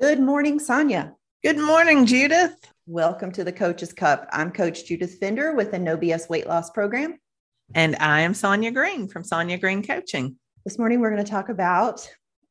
Good morning, Sonya. Good morning, Judith. Welcome to the Coach's Cup. I'm Coach Judith Fender with the No BS Weight Loss Program. And I am Sonya Green from Sonya Green Coaching. This morning, we're going to talk about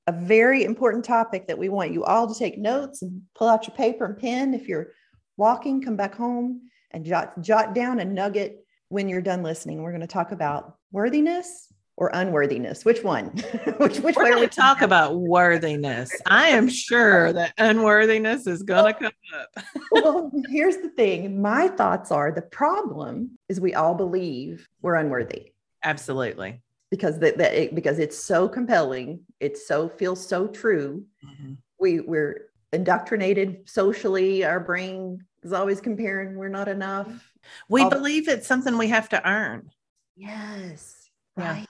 a very important topic that we want you all to take notes and pull out your paper and pen. If you're walking, come back home and jot, jot down a nugget when you're done listening. We're going to talk about worthiness or unworthiness. Which one? which which We're way are we talk about worthiness? I am sure that unworthiness is going to come up. well, here's the thing. My thoughts are the problem is we all believe we're unworthy. Absolutely. Because that, that it, because it's so compelling, it so feels so true. Mm-hmm. We we're indoctrinated socially. Our brain is always comparing. We're not enough. We all believe it's something we have to earn. Yes. Right.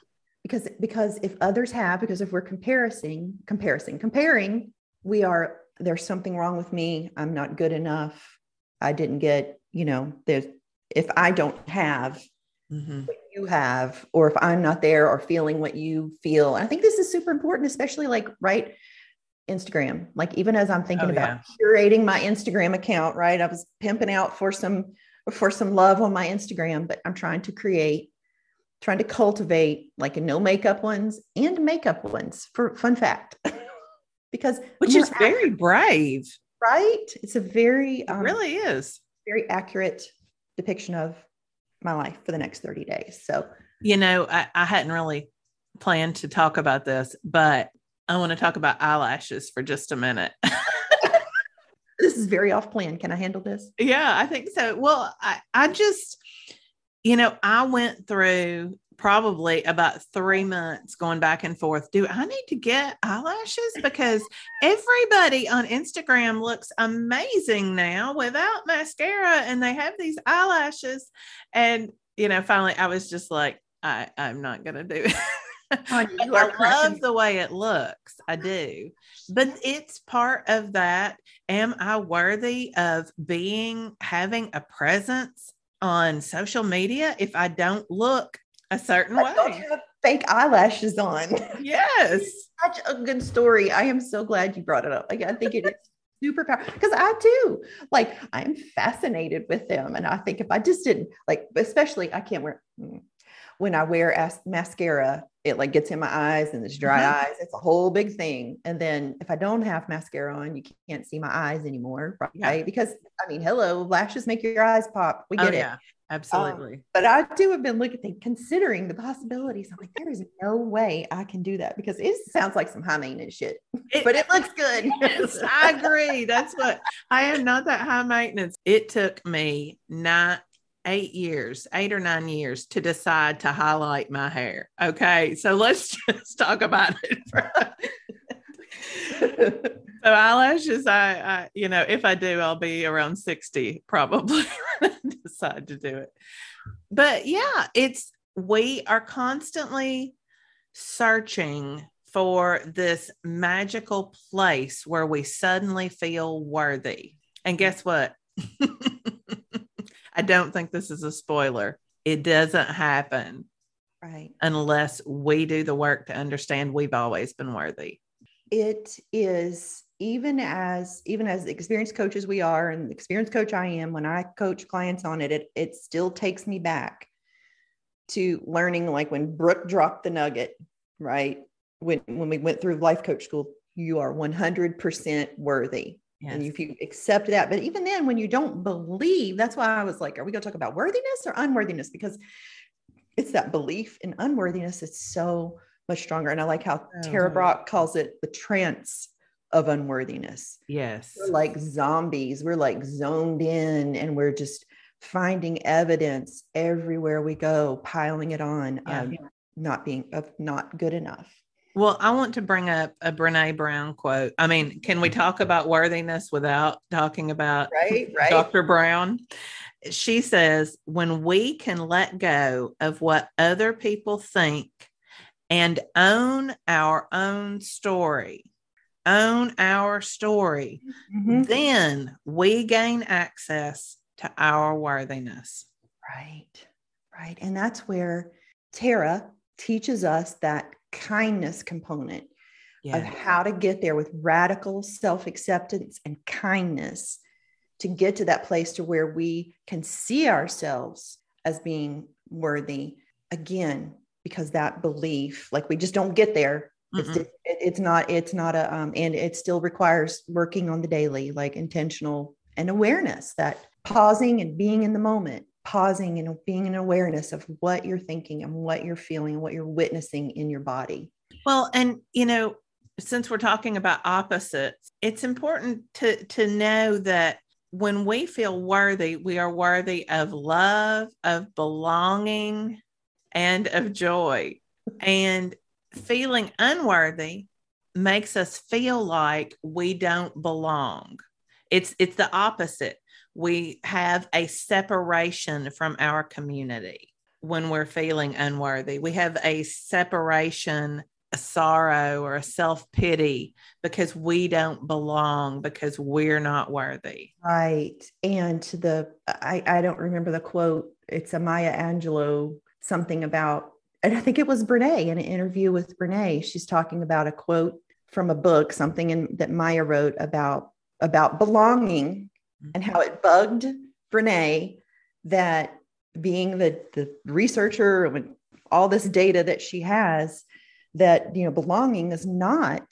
Because because if others have because if we're comparing comparing comparing we are there's something wrong with me i'm not good enough i didn't get you know there's if i don't have mm-hmm. what you have or if i'm not there or feeling what you feel and i think this is super important especially like right instagram like even as i'm thinking oh, about yeah. curating my instagram account right i was pimping out for some for some love on my instagram but i'm trying to create trying to cultivate like a no makeup ones and makeup ones for fun fact. Because which is very brave. right? It's a very um, really is. very accurate depiction of my life for the next 30 days. So you know I, I hadn't really planned to talk about this but i want to talk about eyelashes for just a minute. This is very off plan. Can i handle this? Yeah i think so. Well i i just you know, I went through probably about three months going back and forth. Do I need to get eyelashes? Because everybody on Instagram looks amazing now without mascara and they have these eyelashes. And, you know, finally I was just like, I, I'm not going to do it. Oh, I love the way it looks. I do. But it's part of that. Am I worthy of being having a presence on social media if I don't look a certain I way. Fake eyelashes on. Yes. Such a good story. I am so glad you brought it up. Like, I think it is super powerful because I too, like, I am fascinated with them. And I think if I just didn't, like, especially, I can't wear, mm, when I wear as- mascara, it like gets in my eyes and it's dry mm-hmm. eyes. It's a whole big thing. And then if I don't have mascara on, you can't see my eyes anymore, right? Yeah. Because I mean, hello, lashes make your eyes pop. We oh, get oh, it. Yeah, absolutely. Um, but I do have been looking, considering the possibilities. I'm like, there is no way I can do that because it sounds like some high maintenance shit, it, but it looks good. Yes, I agree. That's what I am not that high maintenance. It took me not eight years, eight or nine years to decide to highlight my hair. Okay. So let's just talk about it. so eyelashes, I, I, you know, if I do, I'll be around 60 probably when I decide to do it. But yeah, it's, we are constantly searching for this magical place where we suddenly feel worthy. And guess what? I don't think this is a spoiler. It doesn't happen. Right. Unless we do the work to understand we've always been worthy. It is even as even as experienced coaches we are and experienced coach I am when I coach clients on it, it it still takes me back to learning like when Brooke dropped the nugget, right? When when we went through life coach school, you are 100% worthy. Yes. And if you accept that, but even then, when you don't believe, that's why I was like, are we going to talk about worthiness or unworthiness? Because it's that belief in unworthiness is so much stronger. And I like how oh, Tara Brach calls it the trance of unworthiness. Yes. We're like zombies. We're like zoned in and we're just finding evidence everywhere we go, piling it on yeah. of not being of not good enough. Well, I want to bring up a Brene Brown quote. I mean, can we talk about worthiness without talking about right, right. Dr. Brown? She says, when we can let go of what other people think and own our own story, own our story, mm-hmm. then we gain access to our worthiness. Right, right. And that's where Tara teaches us that kindness component of how to get there with radical self-acceptance and kindness to get to that place to where we can see ourselves as being worthy again because that belief like we just don't get there. It's, it's not it's not a um, and it still requires working on the daily like intentional and awareness that pausing and being in the moment pausing and being in awareness of what you're thinking and what you're feeling and what you're witnessing in your body well and you know since we're talking about opposites it's important to to know that when we feel worthy we are worthy of love of belonging and of joy and feeling unworthy makes us feel like we don't belong. It's it's the opposite. We have a separation from our community when we're feeling unworthy. We have a separation, a sorrow or a self-pity because we don't belong because we're not worthy. Right. And the I I don't remember the quote. It's a Maya Angelou something about and I think it was Brene in an interview with Brene. She's talking about a quote from a book, something in, that Maya wrote about about belonging and how it bugged Brene that being the the researcher with all this data that she has, that you know belonging is not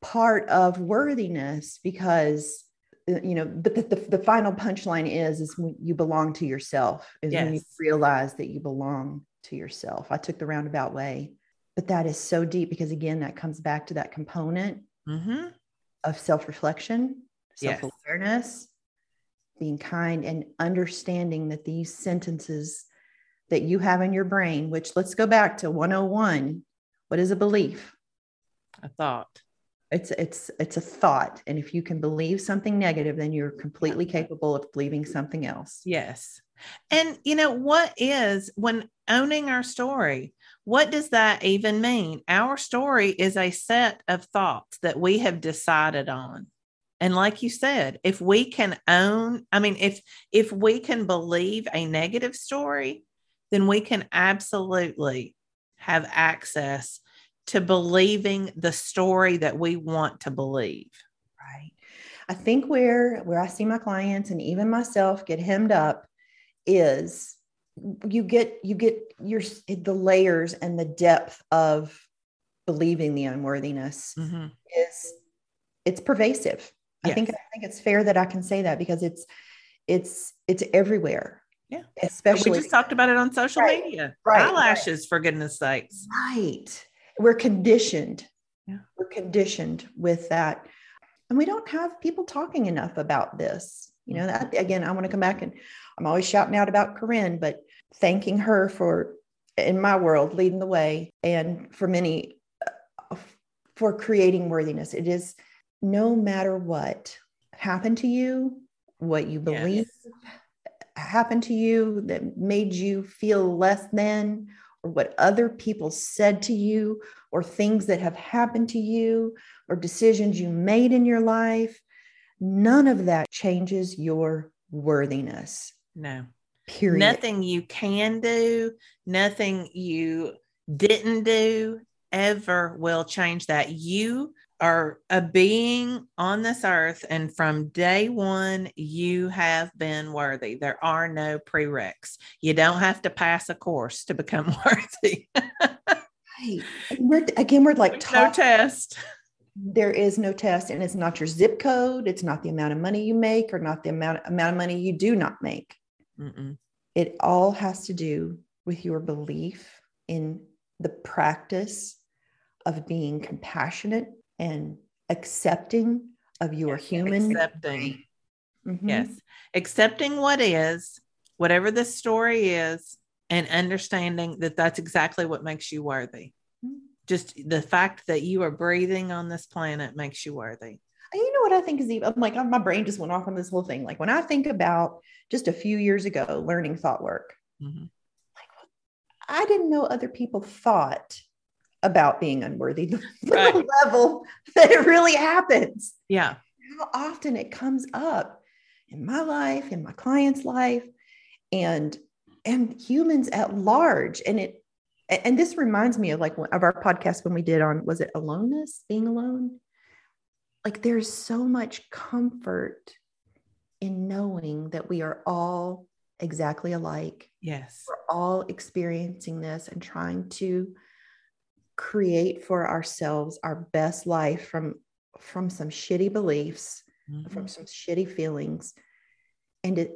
part of worthiness because you know but the, the, the final punchline is is when you belong to yourself is yes. when you realize that you belong to yourself. I took the roundabout way, but that is so deep because, again, that comes back to that component mm-hmm. of self reflection, self awareness, yes. Being kind, and understanding that these sentences that you have in your brain, which let's go back to 101. What is a belief? A thought. It's it's it's a thought, and if you can believe something negative, then you're completely capable of believing something else. Yes, and you know what is when owning our story? What does that even mean? Our story is a set of thoughts that we have decided on. And like you said, if we can own, I mean, if if we can believe a negative story, then we can absolutely have access to believing the story that we want to believe. Right. I think where where I see my clients and even myself get hemmed up is you get you get your the layers and the depth of believing the unworthiness mm-hmm. is it's pervasive yes. i think i think it's fair that i can say that because it's it's it's everywhere. Yeah. Especially we just talked about it on social right, media. Right, eyelashes right. for goodness sakes. Right. We're conditioned. Yeah. we're conditioned with that. And we don't have people talking enough about this. You know that again i want to come back and i'm always shouting out about corinne but thanking her for in my world leading the way and for many uh, for creating worthiness. It is no matter what happened to you what you believe yes. happened to you that made you feel less than or what other people said to you or things that have happened to you or decisions you made in your life none of that changes your worthiness. No. Period. Nothing you can do, nothing you didn't do ever will change that. You are a being on this earth, and from day one, you have been worthy. There are no prereqs. You don't have to pass a course to become worthy. right. We're, again, we're like no test there is no test and it's not your zip code it's not the amount of money you make or not the amount, amount of money you do not make Mm-mm. it all has to do with your belief in the practice of being compassionate and accepting of your human accepting mm-hmm. yes accepting what is whatever the story is and understanding that that's exactly what makes you worthy just the fact that you are breathing on this planet makes you worthy. You know what I think is even I'm like my brain just went off on this whole thing. Like when I think about just a few years ago learning thought work, mm-hmm. like I didn't know other people thought about being unworthy, the right. level that it really happens. Yeah. How often it comes up in my life, in my client's life, and and humans at large. And it and this reminds me of like of our podcast when we did on was it aloneness being alone like there's so much comfort in knowing that we are all exactly alike yes we're all experiencing this and trying to create for ourselves our best life from from some shitty beliefs mm-hmm. from some shitty feelings and it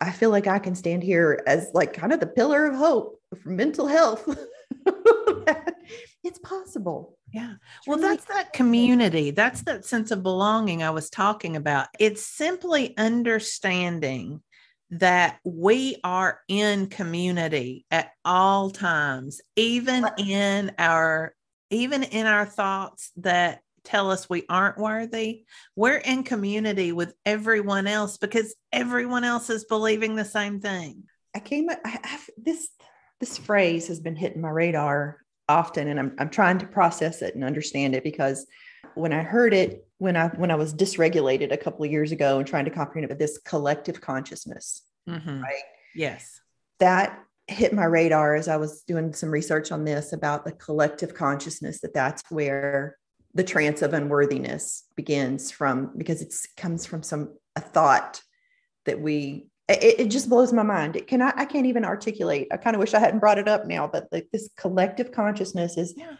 I feel like I can stand here as like kind of the pillar of hope for mental health. it's possible. Yeah. Well, that's that community. That's that sense of belonging I was talking about. It's simply understanding that we are in community at all times, even in our even in our thoughts that tell us we aren't worthy, we're in community with everyone else because everyone else is believing the same thing. I came, I have this, this phrase has been hitting my radar often and I'm, I'm trying to process it and understand it because when I heard it, when I, when I was dysregulated a couple of years ago and trying to comprehend it, this collective consciousness, mm-hmm. right? Yes. That hit my radar as I was doing some research on this about the collective consciousness that that's where the trance of unworthiness begins from because it comes from some a thought that we it, it, just blows my mind it can I, I can't even articulate i kind of wish i hadn't brought it up now but like this collective consciousness is yeah.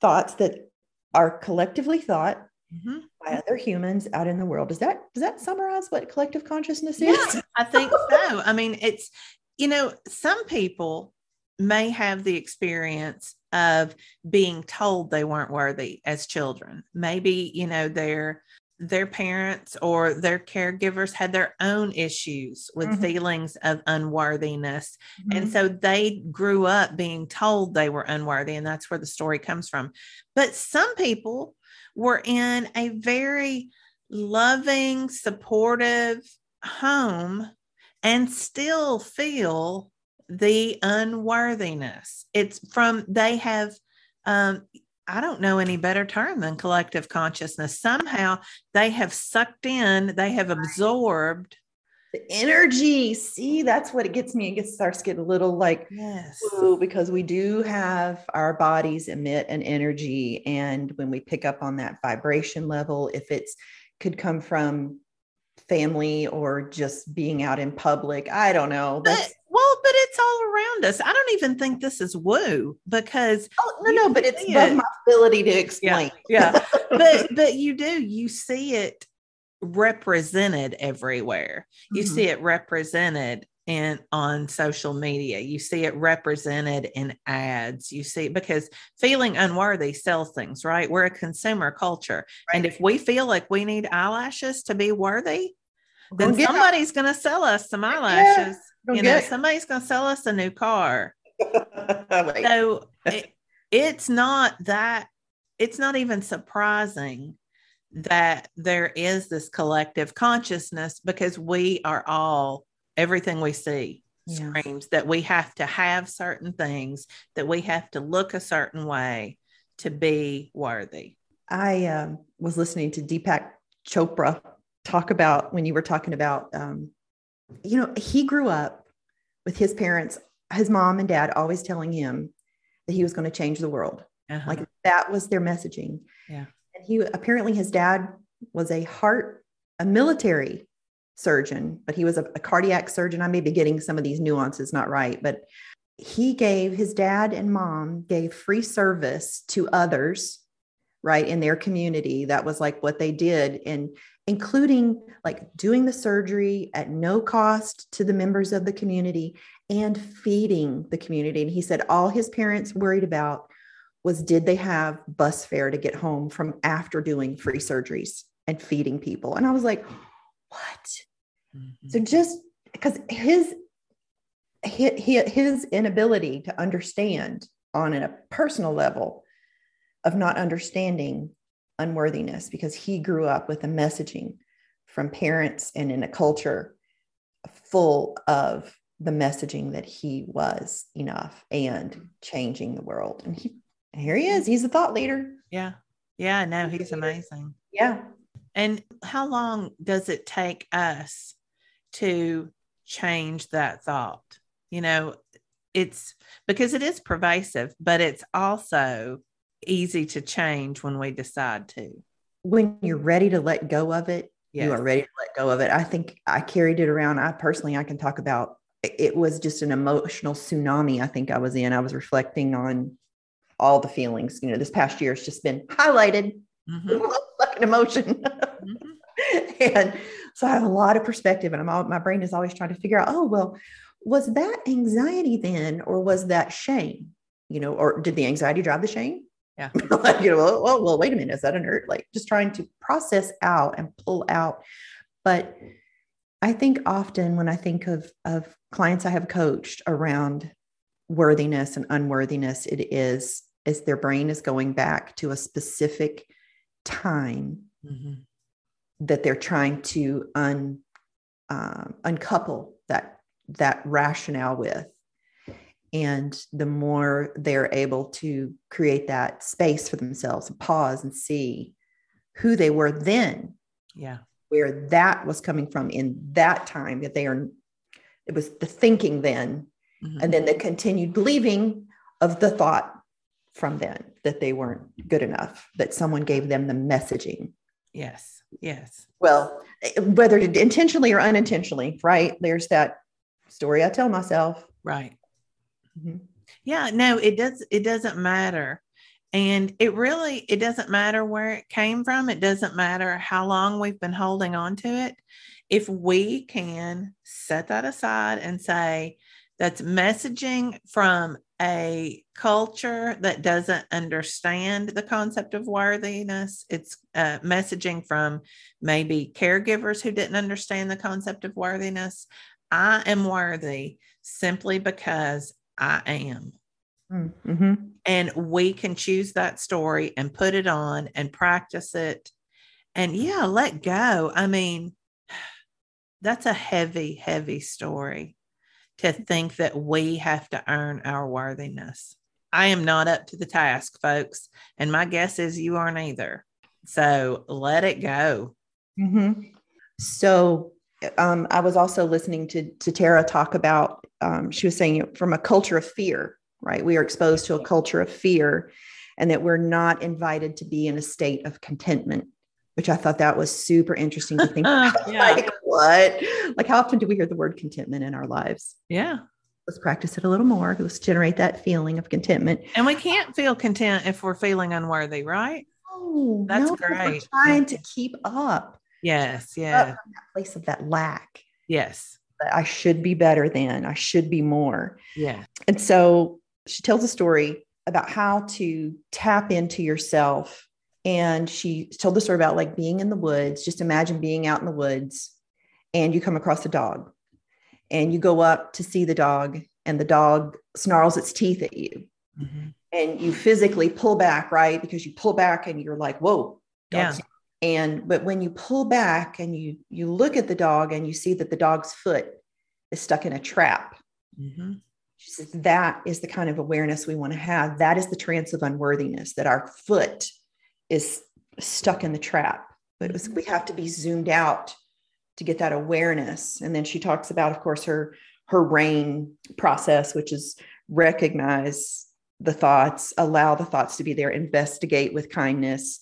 thoughts that are collectively thought mm-hmm. by other humans out in the world does that does that summarize what collective consciousness is yeah, i think so i mean it's you know some people may have the experience of being told they weren't worthy as children. Maybe, you know, their their parents or their caregivers had their own issues with mm-hmm. feelings of unworthiness. Mm-hmm. And so they grew up being told they were unworthy. And that's where the story comes from. But some people were in a very loving, supportive home and still feel the unworthiness. It's from they have um, I don't know any better term than collective consciousness. Somehow they have sucked in, they have absorbed the energy. See, that's what it gets me. It gets starts to get a little like yes, because we do have our bodies emit an energy, and when we pick up on that vibration level, if it's could come from family or just being out in public, I don't know. That's, well, but it's all around us. I don't even think this is woo because oh no, no, but it's above it. my ability to explain. Yeah, yeah. but but you do you see it represented everywhere. You mm-hmm. see it represented in on social media. You see it represented in ads. You see because feeling unworthy sells things, right? We're a consumer culture. Right. And if we feel like we need eyelashes to be worthy, then somebody's going to sell us some eyelashes. Yeah, you know, somebody's going to sell us a new car. so it, it's not that, it's not even surprising that there is this collective consciousness because we are all, everything we see yeah. screams that we have to have certain things, that we have to look a certain way to be worthy. I um, was listening to Deepak Chopra talk about when you were talking about, um, you know, he grew up with his parents, his mom and dad always telling him that he was going to change the world. Uh-huh. Like that was their messaging. Yeah. He apparently his dad was a heart, a military surgeon, but he was a, a cardiac surgeon. I may be getting some of these nuances not right, but he gave his dad and mom gave free service to others right in their community that was like what they did and including like doing the surgery at no cost to the members of the community and feeding the community. And he said all his parents worried about was did they have bus fare to get home from after doing free surgeries and feeding people? And I was like, what? Mm-hmm. So just because his his inability to understand on a personal level of not understanding unworthiness because he grew up with a messaging from parents and in a culture full of the messaging that he was enough and changing the world. And he here he is. He's a thought leader. Yeah. Yeah, no, he's amazing. Yeah. And how long does it take us to change that thought? You know, it's because it is pervasive, but it's also easy to change when we decide to. When you're ready to let go of it, Yes. you are ready to let go of it. I think I carried it around. I personally, I can talk about it was just an emotional tsunami. I think I was in. I was reflecting on all the feelings. You know, this past year has just been highlighted Mhm. fucking emotion. Mhm. and so I have a lot of perspective, and I'm all, my brain is always trying to figure out, oh, well, was that anxiety then, or was that shame? You know, or did the anxiety drive the shame? Yeah. like, you know, well, well, well, wait a minute, is that a nerd? Like just trying to process out and pull out. But I think often when I think of of clients I have coached around worthiness and unworthiness, it is is their brain is going back to a specific time Mhm. that they're trying to un, um, uncouple that that rationale with and the more they're able to create that space for themselves and pause and see who they were then Yeah. where that was coming from in that time that they are it was the thinking then Mhm. and then the continued believing of the thought from then that they weren't good enough that someone gave them the messaging yes. Yes. well whether intentionally or unintentionally right there's that story i tell myself Right. Mhm. Yeah, no, it does it doesn't matter. And it really it doesn't matter where it came from. It doesn't matter how long we've been holding on to it. If we can set that aside and say that's messaging from a culture that doesn't understand the concept of worthiness, it's uh, messaging from maybe caregivers who didn't understand the concept of worthiness. I am worthy simply because I am. Mm-hmm. And we can choose that story and put it on and practice it. And yeah, let go. I mean, that's a heavy, heavy story to think that we have to earn our worthiness. I am not up to the task, folks. And my guess is you aren't either. So let it go. Mm-hmm. So um, I was also listening to, to Tara talk about, um, she was saying from a culture of fear, right? We are exposed to a culture of fear and that we're not invited to be in a state of contentment, which I thought that was super interesting to think about. Yeah. Like, what? Like, how often do we hear the word contentment in our lives? Yeah. Let's practice it a little more. Let's generate that feeling of contentment. And we can't feel content if we're feeling unworthy, right? Oh, That's no, great. trying to keep up Yes. Yeah. that place of that lack. Yes. that I should be better than, I should be more. Yeah. And so she tells a story about how to tap into yourself. And she told the story about like being in the woods. Just imagine being out in the woods and you come across a dog and you go up to see the dog and the dog snarls its teeth at you Mhm. and you physically pull back, right? Because you pull back and you're like, whoa. Yeah. And but when you pull back and you you look at the dog and you see that the dog's foot is stuck in a trap, Mhm. she says that is the kind of awareness we want to have. That is the trance of unworthiness, that our foot is stuck in the trap. But it was, we have to be zoomed out to get that awareness. And then she talks about, of course, her her rain process, which is recognize the thoughts, allow the thoughts to be there, investigate with kindness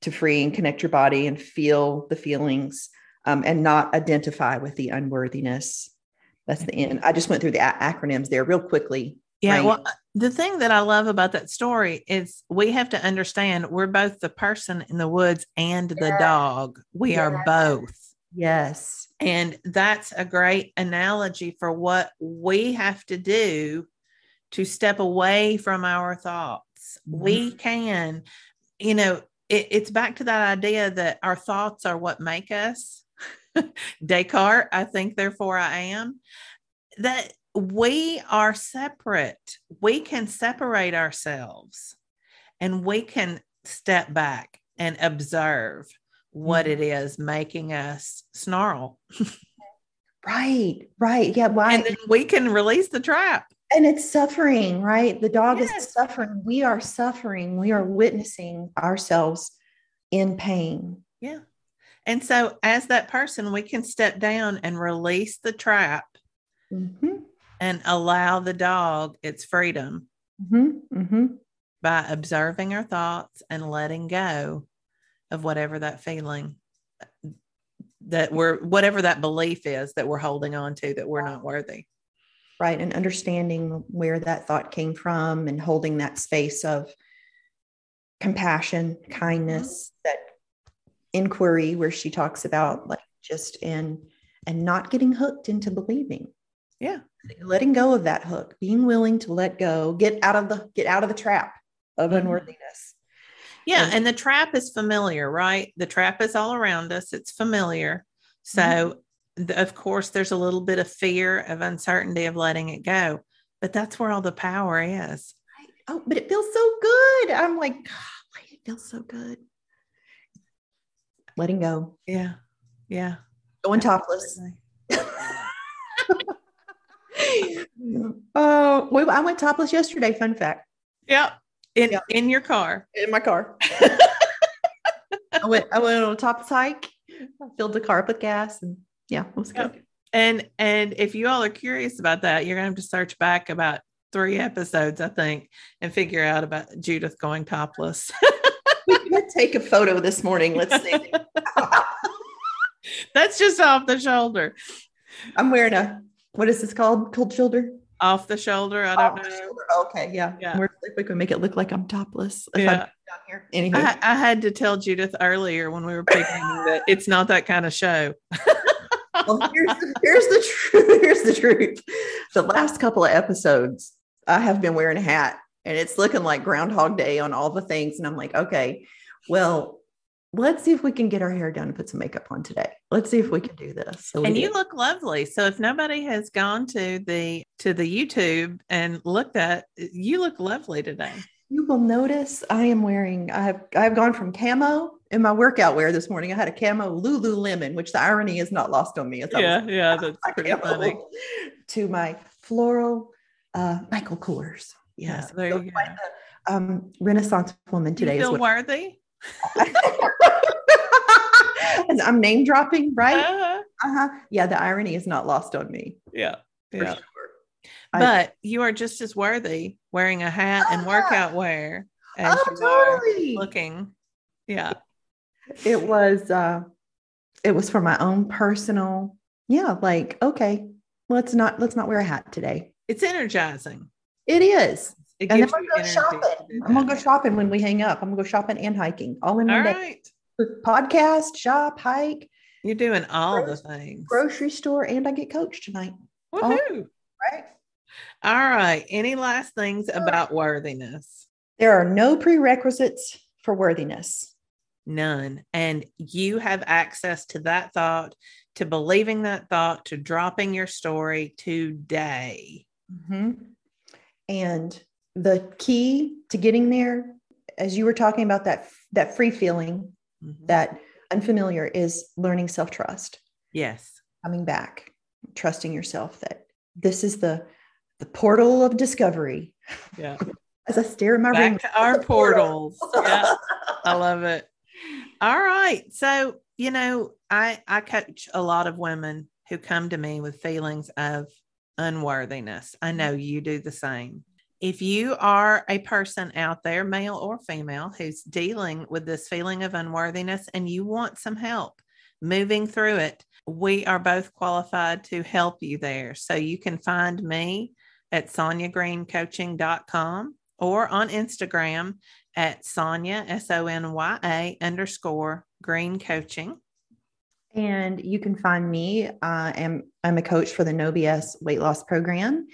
to free and connect your body and feel the feelings um, and not identify with the unworthiness. That's the end. I just went through the a- acronyms there real quickly. Yeah. Right. Well, the thing that I love about that story is we have to understand we're both the person in the woods and the dog. We are both. Yes. And that's a great analogy for what we have to do to step away from our thoughts. Mm-hmm. We can, you know, it, it's back to that idea that our thoughts are what make us. Descartes, I think, therefore I am. That we are separate. We can separate ourselves and we can step back and observe what it is making us snarl. Right. Right. Yeah. Why? And then we can release the trap. and it's suffering, right? The dog Yes. is suffering. We are suffering. We are witnessing ourselves in pain. Yeah. And so, as that person, we can step down and release the trap Mhm. And allow the dog its freedom Mm-hmm. Mm-hmm. by observing our thoughts and letting go of whatever that feeling that we're whatever that belief is that we're holding on to that we're not worthy Right. And understanding where that thought came from and holding that space of compassion, kindness, that inquiry where she talks about like just in and not getting hooked into believing. Yeah letting go of that hook being willing to let go get out of the get out of the trap of Mhm. unworthiness Yeah, And- and the trap is familiar, right? The trap is all around us. It's familiar. So, th- of course, there's a little bit of fear of uncertainty of letting it go, but that's where all the power is. oh but it feels so good i'm like "Ah, why it feels so good letting go Yeah. Yeah. going topless Uh, oh wait, i went topless yesterday fun fact Yep. In Yeah. in your car. in my car i went i went on a topless hike I filled the car up with gas and yeah it was good And and if you all are curious about that, you're gonna have to search back about three episodes, I think, and figure out about Judith going topless. we could take a photo this morning let's see That's just off the shoulder. i'm wearing a what is this called cold shoulder Off the shoulder. I don't the know. Okay, yeah. Yeah. We're, if we can make it look like I'm topless. if I'm Yeah. down here. Anywho, I, I had to tell Judith earlier when we were picking that it's not that kind of show. well, here's, the, here's the truth. Here's the truth. The last couple of episodes, I have been wearing a hat, and it's looking like Groundhog Day on all the things. And I'm like, okay, well, let's see if we can get our hair done and put some makeup on today. Let's see if we can do this. So and you did. look lovely. So if nobody has gone to the to the YouTube and looked at you look lovely today. you will notice I am wearing. I have I have gone from camo in my workout wear this morning. I had a camo Lululemon, which the irony is not lost on me. As I was Yeah, yeah, that's my pretty funny. to my floral uh, Michael Kors. Yes, Yeah, there So you go. the, um, Renaissance woman Do you today is feel what worthy? And I'm name dropping, right? Uh, Uh-huh. Yeah, the irony is not lost on me. yeah, For yeah. sure. I- But you are just as worthy wearing a hat and Ah. workout wear as Oh, you are totally. looking. Yeah. It was uh it was for my own personal, yeah, like, okay, let's not let's not wear a hat today. It's energizing. It is. It And then gives we're you going energy shopping. I'm gonna go shopping when we hang up. I'm gonna go shopping and hiking all in All one day. right. Podcast, shop, hike, You're doing all the things. grocery store, and I get coached tonight. Woohoo. Right. All right. Any last things about worthiness? There are no prerequisites for worthiness. None. And you have access to that thought, to believing that thought, to dropping your story today. Mhm. And the key to getting there, as you were talking about that that free feeling, Mhm. that unfamiliar, is learning self trust, yes. coming back, trusting yourself that this is the the portal of discovery. Yeah. As I stare at my Back to our portals. Yeah. I love it. All right. So, you know, I I coach a lot of women who come to me with feelings of unworthiness. I know you do the same. If you are a person out there, male or female, who's dealing with this feeling of unworthiness and you want some help moving through it, we are both qualified to help you there. So you can find me at sonyagreencoaching.com or on Instagram at Sonya, S O N Y A underscore green coaching. and you can find me. I am I'm a coach for the No BS weight loss program,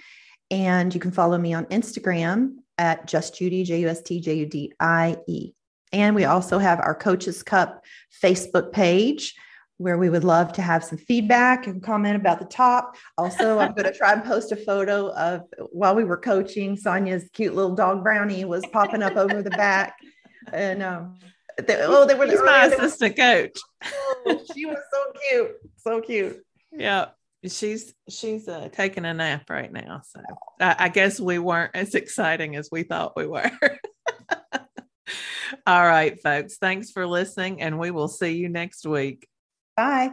and you can follow me on Instagram at Just Judie J U S T J U D I E. And we also have our Coaches Cup Facebook page where we would love to have some feedback and comment about the top. Also, I'm going to try and post a photo of while we were coaching, Sonya's cute little dog brownie was popping up over the back. And um, they, oh, they were He's my were- assistant coach. Oh, she was so cute. So cute. Yeah. She's she's uh, taking a nap right now. So I, I guess we weren't as exciting as we thought we were. All right, folks. Thanks for listening, and we will see you next week. Bye.